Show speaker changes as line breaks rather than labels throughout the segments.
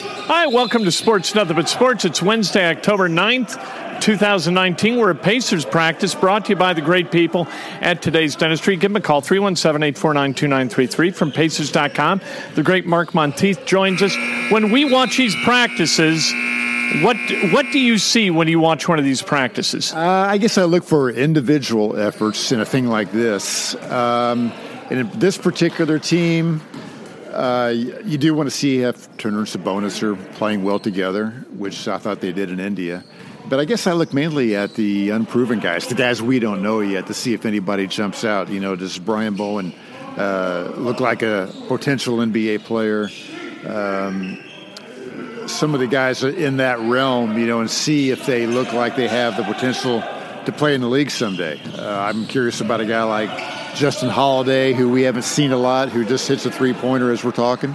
Hi, welcome to Sports Nothing But Sports. It's Wednesday, October 9th, 2019. We're at Pacers practice brought to you by the great people at today's dentistry. Give them a call, 317 849 2933 from Pacers.com. The great Mark Monteith joins us. When we watch these practices, what what do you see when you watch one of these practices?
Uh, I guess I look for individual efforts in a thing like this. Um, in this particular team, uh, you do want to see if Turner and Sabonis are playing well together, which I thought they did in India. But I guess I look mainly at the unproven guys, the guys we don't know yet, to see if anybody jumps out. You know, does Brian Bowen uh, look like a potential NBA player? Um, some of the guys in that realm, you know, and see if they look like they have the potential to play in the league someday. Uh, I'm curious about a guy like Justin Holiday, who we haven't seen a lot, who just hits a three pointer as we're talking.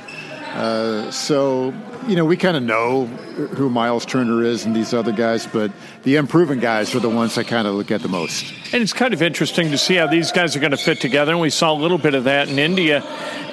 Uh, so, you know, we kind of know who Miles Turner is and these other guys, but the unproven guys are the ones I kind of look at the most.
And it's kind of interesting to see how these guys are going to fit together. And we saw a little bit of that in India.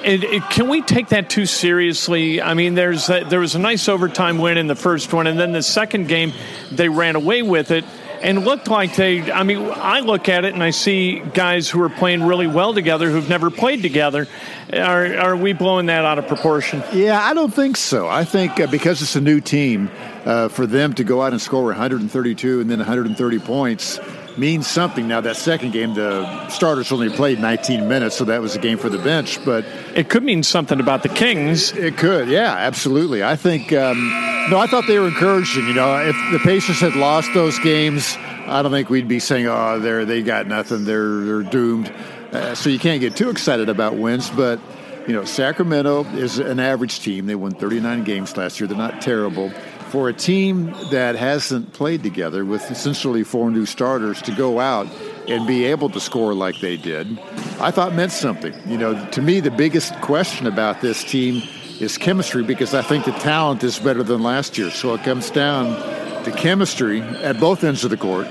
And, and can we take that too seriously? I mean, there's a, there was a nice overtime win in the first one, and then the second game they ran away with it and looked like they. I mean, I look at it and I see guys who are playing really well together who've never played together. Are, are we blowing that out of proportion?
Yeah, I don't think so. I think uh, because it's a new team, uh, for them to go out and score 132 and then 130 points means something. Now, that second game, the starters only played 19 minutes, so that was a game for the bench. But
it could mean something about the Kings.
It could, yeah, absolutely. I think. Um, no, I thought they were encouraging. You know, if the Pacers had lost those games, I don't think we'd be saying, "Oh, they're they got nothing. They're they're doomed." Uh, so you can't get too excited about wins, but you know, Sacramento is an average team. They won 39 games last year. They're not terrible. For a team that hasn't played together with essentially four new starters to go out and be able to score like they did, I thought meant something. You know, to me, the biggest question about this team is chemistry because I think the talent is better than last year. So it comes down to chemistry at both ends of the court.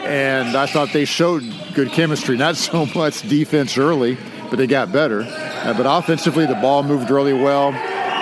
And I thought they showed good chemistry, not so much defense early, but they got better. Uh, but offensively, the ball moved really well.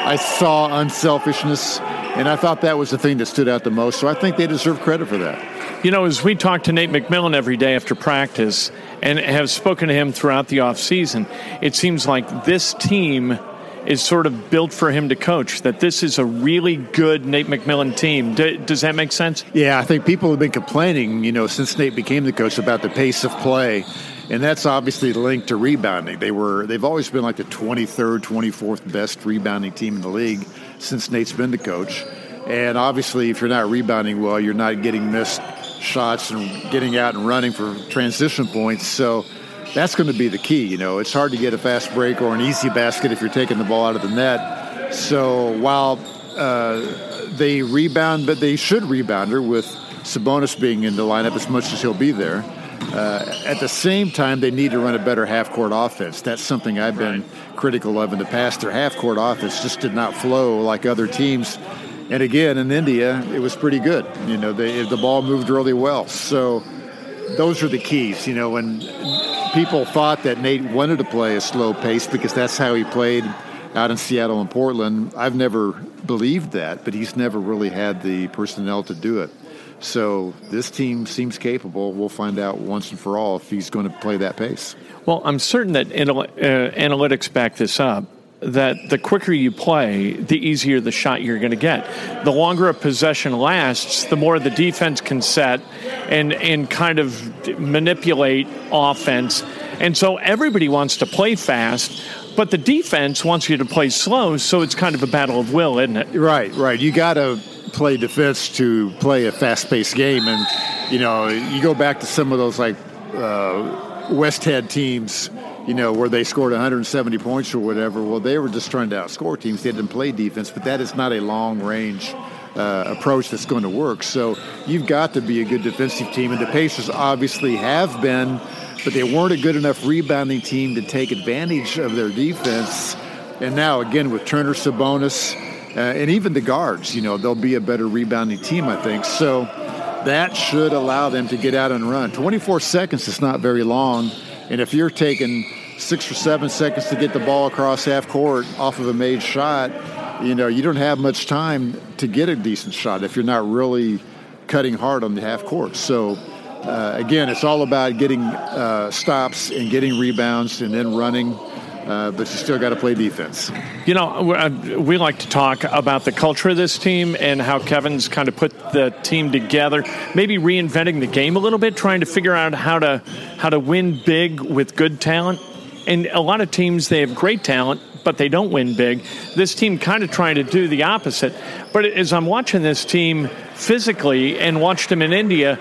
I saw unselfishness, and I thought that was the thing that stood out the most. So I think they deserve credit for that.
You know, as we talk to Nate McMillan every day after practice and have spoken to him throughout the offseason, it seems like this team – is sort of built for him to coach. That this is a really good Nate McMillan team. D- does that make sense?
Yeah, I think people have been complaining, you know, since Nate became the coach about the pace of play. And that's obviously linked to rebounding. They were they've always been like the 23rd, 24th best rebounding team in the league since Nate's been the coach. And obviously, if you're not rebounding well, you're not getting missed shots and getting out and running for transition points. So that's going to be the key. You know, it's hard to get a fast break or an easy basket if you're taking the ball out of the net. So while uh, they rebound, but they should rebound her with Sabonis being in the lineup as much as he'll be there. Uh, at the same time, they need to run a better half court offense. That's something I've been critical of in the past. Their half court offense just did not flow like other teams. And again, in India, it was pretty good. You know, they, the ball moved really well. So those are the keys. You know, when people thought that Nate wanted to play a slow pace because that's how he played out in Seattle and Portland, I've never believed that, but he's never really had the personnel to do it. So this team seems capable. We'll find out once and for all if he's going to play that pace.
Well, I'm certain that anal- uh, analytics back this up. That the quicker you play, the easier the shot you're going to get. The longer a possession lasts, the more the defense can set and and kind of manipulate offense. And so everybody wants to play fast, but the defense wants you to play slow. So it's kind of a battle of will, isn't it?
Right, right. You got to play defense to play a fast-paced game, and you know you go back to some of those like uh, Westhead teams, you know, where they scored 170 points or whatever. Well, they were just trying to outscore teams. They didn't play defense, but that is not a long-range. Uh, approach that's going to work. So you've got to be a good defensive team, and the Pacers obviously have been, but they weren't a good enough rebounding team to take advantage of their defense. And now, again, with Turner, Sabonis, uh, and even the guards, you know, they'll be a better rebounding team, I think. So that should allow them to get out and run. 24 seconds is not very long, and if you're taking six or seven seconds to get the ball across half court off of a made shot, you know, you don't have much time to get a decent shot if you're not really cutting hard on the half court. So, uh, again, it's all about getting uh, stops and getting rebounds and then running. Uh, but you still got to play defense.
You know, uh, we like to talk about the culture of this team and how Kevin's kind of put the team together, maybe reinventing the game a little bit, trying to figure out how to how to win big with good talent. And a lot of teams they have great talent, but they don't win big. This team kind of trying to do the opposite. But as I'm watching this team physically and watched them in India,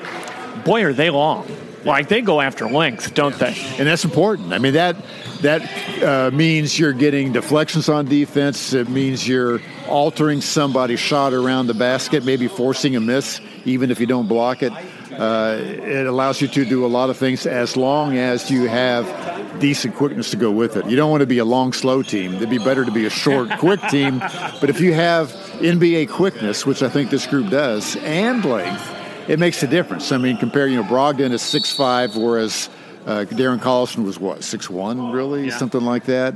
boy, are they long. Like they go after length, don't they?
And that's important. I mean that that uh, means you're getting deflections on defense. It means you're altering somebody's shot around the basket, maybe forcing a miss, even if you don't block it. Uh, it allows you to do a lot of things as long as you have decent quickness to go with it. You don't want to be a long, slow team. It'd be better to be a short, quick team. But if you have NBA quickness, which I think this group does, and length, it makes a difference. I mean, compare, you know, Brogdon is six five, whereas uh, Darren Collison was what six one, really, yeah. something like that.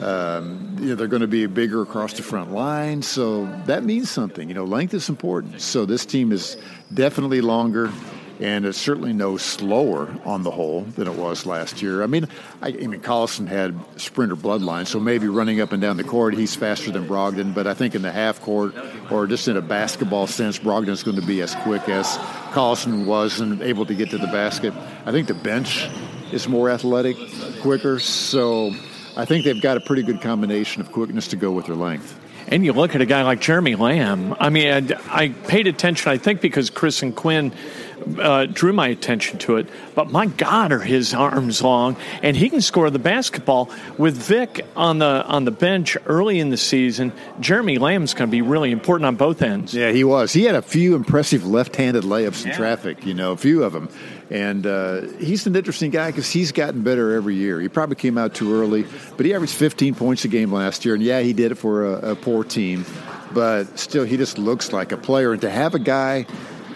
Um, you know, they're going to be bigger across the front line, so that means something. You know, length is important. So this team is definitely longer and it's certainly no slower on the whole than it was last year. I mean, I, I mean, Collison had sprinter bloodline, so maybe running up and down the court, he's faster than Brogdon. But I think in the half court, or just in a basketball sense, Brogdon's going to be as quick as Collison was and able to get to the basket. I think the bench is more athletic, quicker, so I think they've got a pretty good combination of quickness to go with their length.
And you look at a guy like Jeremy Lamb. I mean, I, I paid attention, I think, because Chris and Quinn uh, drew my attention to it. But my God, are his arms long, and he can score the basketball. With Vic on the on the bench early in the season, Jeremy Lamb's going to be really important on both ends.
Yeah, he was. He had a few impressive left-handed layups in traffic. You know, a few of them. And uh, he's an interesting guy because he's gotten better every year. He probably came out too early, but he averaged 15 points a game last year. And yeah, he did it for a, a poor team, but still, he just looks like a player. And to have a guy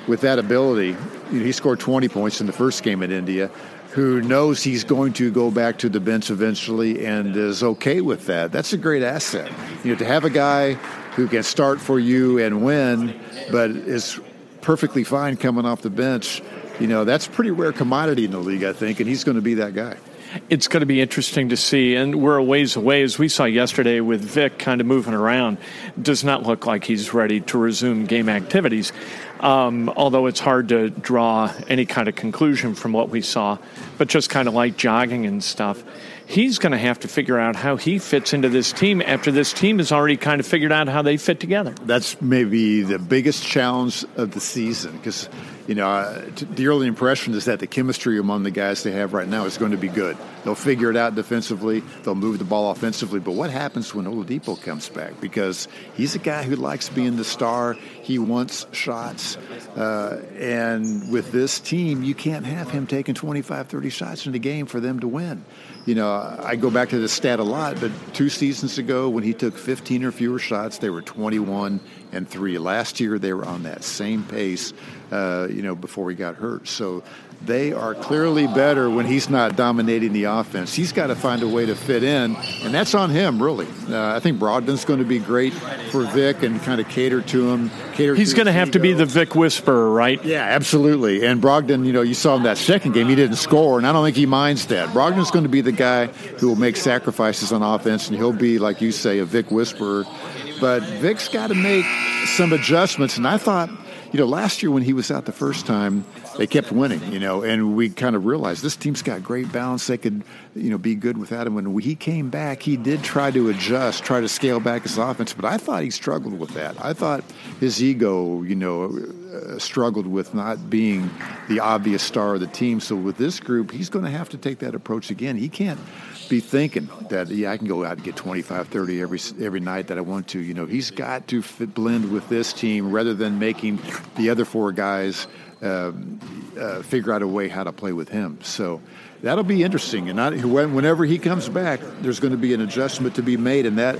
with that ability you know, he scored 20 points in the first game in India, who knows he's going to go back to the bench eventually and is okay with that. That's a great asset. You know, to have a guy who can start for you and win, but is perfectly fine coming off the bench, you know, that's a pretty rare commodity in the league, I think, and he's going to be that guy
it's going to be interesting to see. And we're a ways away, as we saw yesterday with Vic kind of moving around. Does not look like he's ready to resume game activities um, although it's hard to draw any kind of conclusion from what we saw, but just kind of like jogging and stuff. He's going to have to figure out how he fits into this team after this team has already kind of figured out how they fit together.
That's maybe the biggest challenge of the season because you know, uh, the early impression is that the chemistry among the guys they have right now is going to be good. They'll figure it out defensively. They'll move the ball offensively. But what happens when Oladipo comes back? Because he's a guy who likes being the star. He wants shots. Uh, and with this team, you can't have him taking 25, 30 shots in a game for them to win. You know, I go back to this stat a lot, but two seasons ago when he took 15 or fewer shots, they were 21 and 3. Last year, they were on that same pace, uh, you know, before he got hurt. So they are clearly better when he's not dominating the offense. He's got to find a way to fit in, and that's on him, really. Uh, I think Brogdon's going to be great for Vic and kind of cater to him. Cater
he's going to have to be the Vic whisperer, right?
Yeah, absolutely. And Brogdon, you know, you saw him that second game, he didn't score, and I don't think he minds that. Brogdon's going to be the guy who will make sacrifices on offense, and he'll be, like you say, a Vic whisperer. But Vic's got to make some adjustments, and I thought – you know, last year when he was out the first time, they kept winning, you know, and we kind of realized this team's got great balance. They could, you know, be good without him. When he came back, he did try to adjust, try to scale back his offense, but I thought he struggled with that. I thought his ego, you know, uh, struggled with not being the obvious star of the team. So with this group, he's going to have to take that approach again. He can't be thinking that yeah I can go out and get 25 30 every every night that I want to you know he's got to fit, blend with this team rather than making the other four guys uh, uh, figure out a way how to play with him so that'll be interesting and not, whenever he comes back there's going to be an adjustment to be made and that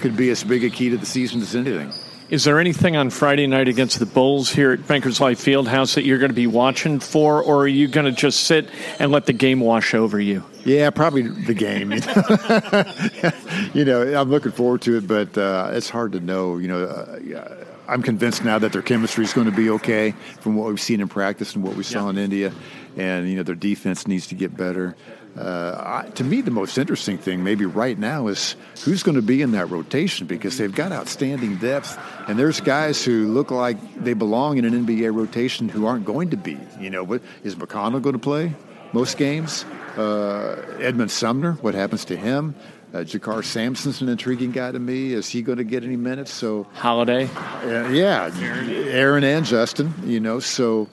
could be as big a key to the season as anything
is there anything on Friday night against the Bulls here at Bankers Life Fieldhouse that you're going to be watching for, or are you going to just sit and let the game wash over you?
Yeah, probably the game. You know, you know I'm looking forward to it, but uh, it's hard to know. You know, uh, I'm convinced now that their chemistry is going to be okay from what we've seen in practice and what we saw yeah. in India, and you know their defense needs to get better. Uh, I, to me, the most interesting thing, maybe right now, is who's going to be in that rotation because they've got outstanding depth, and there's guys who look like they belong in an NBA rotation who aren't going to be. You know, what, is McConnell going to play most games? Uh, Edmond Sumner, what happens to him? Uh, JaKarr Sampson's an intriguing guy to me. Is he going to get any minutes? So
Holiday,
uh, yeah, Aaron. Aaron and Justin. You know, so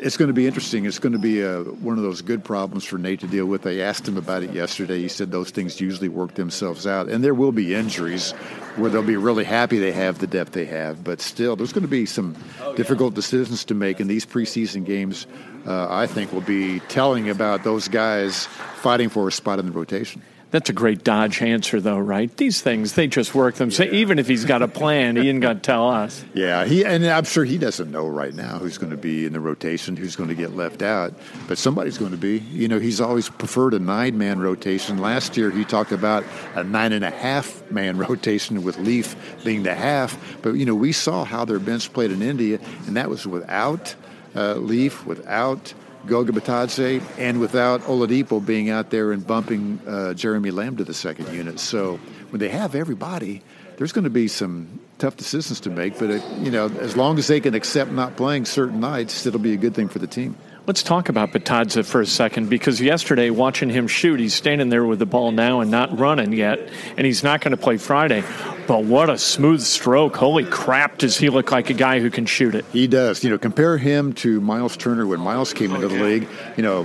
it's going to be interesting. It's going to be a, one of those good problems for Nate to deal with. I asked him about it yesterday. He said those things usually work themselves out, and there will be injuries where they'll be really happy they have the depth they have. But still, there's going to be some difficult decisions to make, and these preseason games, uh, I think, will be telling about those guys fighting for a spot in the rotation.
That's a great Dodge answer, though, right? These things, they just work them. So even if he's got a plan, he ain't got to tell us.
Yeah, he and I'm sure he doesn't know right now who's going to be in the rotation, who's going to get left out. But somebody's going to be. You know, he's always preferred a nine-man rotation. Last year, he talked about a nine and a half man rotation with Leaf being the half. But you know, we saw how their bench played in India, and that was without uh, Leaf, without Goga Bitadze and without Oladipo being out there and bumping uh, Jeremy Lamb to the second unit. So when they have everybody, there's going to be some tough decisions to make. But it, you know, as long as they can accept not playing certain nights, it'll be a good thing for the team.
Let's talk about Batadze for a second because yesterday, watching him shoot, he's standing there with the ball now and not running yet, and he's not going to play Friday. But what a smooth stroke. Holy crap, does he look like a guy who can shoot it?
He does. You know, compare him to Miles Turner when Miles came into the league. You know,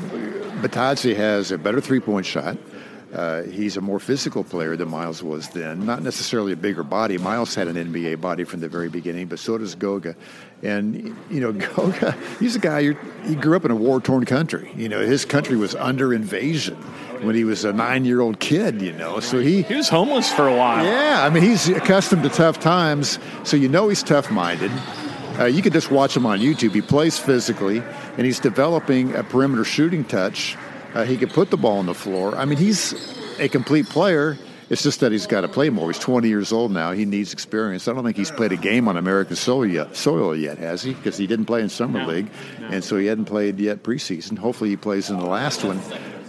Bitadze has a better three point shot. Uh, he's a more physical player than Miles was then. Not necessarily a bigger body. Miles had an NBA body from the very beginning, but so does Goga. And you know, Goga, he's a guy. He grew up in a war-torn country. You know, his country was under invasion when he was a nine-year-old kid. You know, so he
he was homeless for a while.
Yeah, I mean, he's accustomed to tough times, so you know he's tough-minded. Uh, you can just watch him on YouTube. He plays physically, and he's developing a perimeter shooting touch uh, he can put the ball on the floor. I mean, he's a complete player. It's just that he's got to play more. He's 20 years old now. He needs experience. I don't think he's played a game on American soil yet, soil yet has he? Because he didn't play in summer no. league, no. and so he hadn't played yet preseason. Hopefully, he plays in the last one.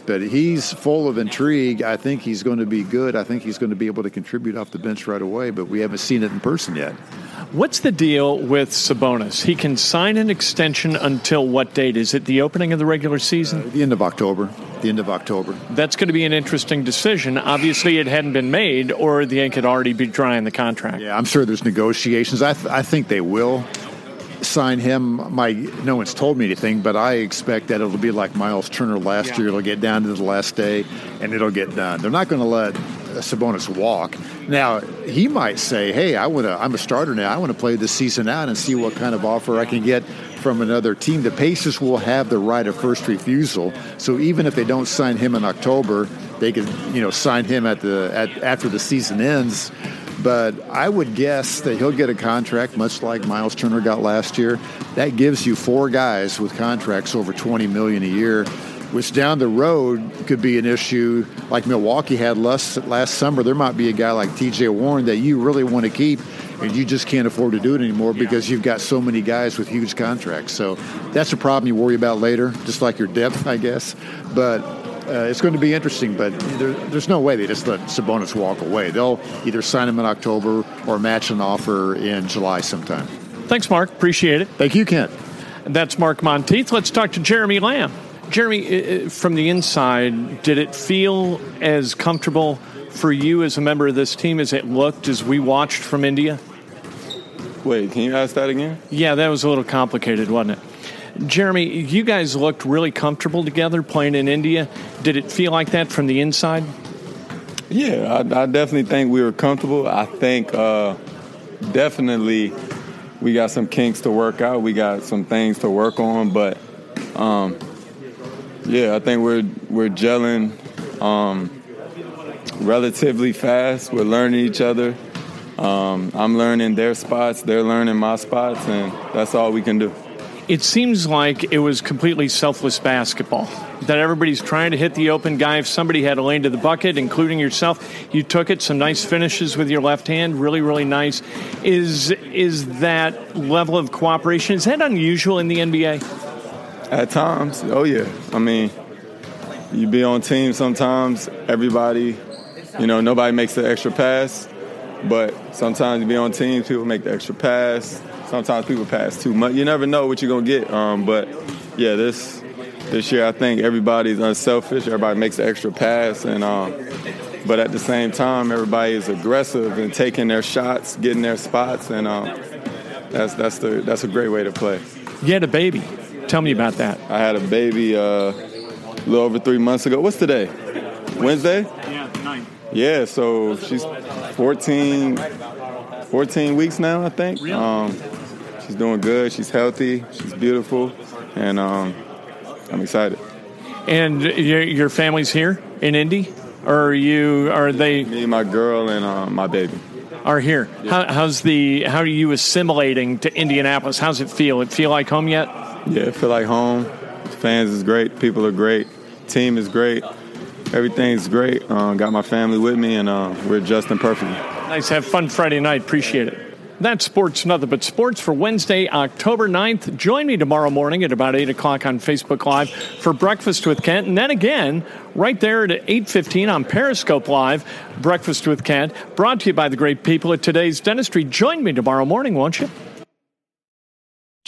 But he's full of intrigue. I think he's going to be good. I think he's going to be able to contribute off the bench right away. But we haven't seen it in person yet.
What's the deal with Sabonis? He can sign an extension until what date? Is it the opening of the regular season?
Uh, the end of October. The end of October.
That's going to be an interesting decision. Obviously, it hadn't been made, or the ink had already be dry in the contract.
Yeah, I'm sure there's negotiations. I, th- I think they will sign him, my no one's told me anything, but I expect that it'll be like Miles Turner last
Yeah.
year. It'll get down to the last day, and it'll get done. They're not going to let Sabonis walk. Now he might say, "Hey, I want to. I'm a starter now. I want to play this season out and see what kind of offer I can get from another team." The Pacers will have the right of first refusal, so even if they don't sign him in October, they could, you know, sign him at the at after the season ends. But I would guess that he'll get a contract much like Miles Turner got last year. That gives you four guys with contracts over 20 million a year, which down the road could be an issue like Milwaukee had last last summer. There might be a guy like TJ Warren that you really want to keep and you just can't afford to do it anymore because you've got so many guys with huge contracts. So that's a problem you worry about later, just like your depth, I guess. But uh, it's going to be interesting, but there, there's no way they just let Sabonis walk away. They'll either sign him in October or match an offer in July sometime.
Thanks, Mark. Appreciate it.
Thank you, Kent.
That's Mark Monteith. Let's talk to Jeremy Lamb. Jeremy, from the inside, did it feel as comfortable for you as a member of this team as it looked as we watched from India?
Wait, can you ask that again?
Yeah, that was a little complicated, wasn't it? Jeremy, you guys looked really comfortable together playing in India. Did it feel like that from the inside?
Yeah, I, I definitely think we were comfortable. I think uh, definitely we got some kinks to work out. We got some things to work on, but um, yeah, I think we're we're gelling um, relatively fast. We're learning each other. Um, I'm learning their spots. They're learning my spots, and that's all we can do.
It seems like it was completely selfless basketball. That everybody's trying to hit the open guy. If somebody had a lane to the bucket, including yourself, you took it. Some nice finishes with your left hand, really, really nice. Is is that level of cooperation? Is that unusual in the NBA?
At times, oh yeah. I mean, you be on teams sometimes. Everybody, you know, nobody makes the extra pass, but sometimes you be on teams, people make the extra pass. Sometimes people pass too much. You never know what you're gonna get. Um, but yeah, this this year I think everybody's unselfish. Everybody makes the extra pass, and um, but at the same time, everybody is aggressive and taking their shots, getting their spots, and um, that's that's the that's a great way to play.
You had a baby. Tell me about that.
I had a baby uh, a little over three months ago. What's today? Wednesday?
Yeah, nine.
Yeah, so she's 14, 14 weeks now, I think.
Really?
Um, she's doing good. She's healthy. She's beautiful. And um, I'm excited.
And your, your family's here in Indy, or are you? Are they
Me, my girl, and um, my baby.
are here? How, how's the? How are you assimilating to Indianapolis? How's it feel? It feel like home yet?
Yeah, feel like home. Fans is great. People are great. Team is great. Everything's great. Um, got my family with me, and uh, we're adjusting perfectly.
Nice. Have fun Friday night. Appreciate it. That's sports, nothing but sports for Wednesday, October 9th. Join me tomorrow morning at about 8 o'clock on Facebook Live for Breakfast with Kent. And then again, right there at 8.15 on Periscope Live, Breakfast with Kent, brought to you by the great people at Today's Dentistry. Join me tomorrow morning, won't you?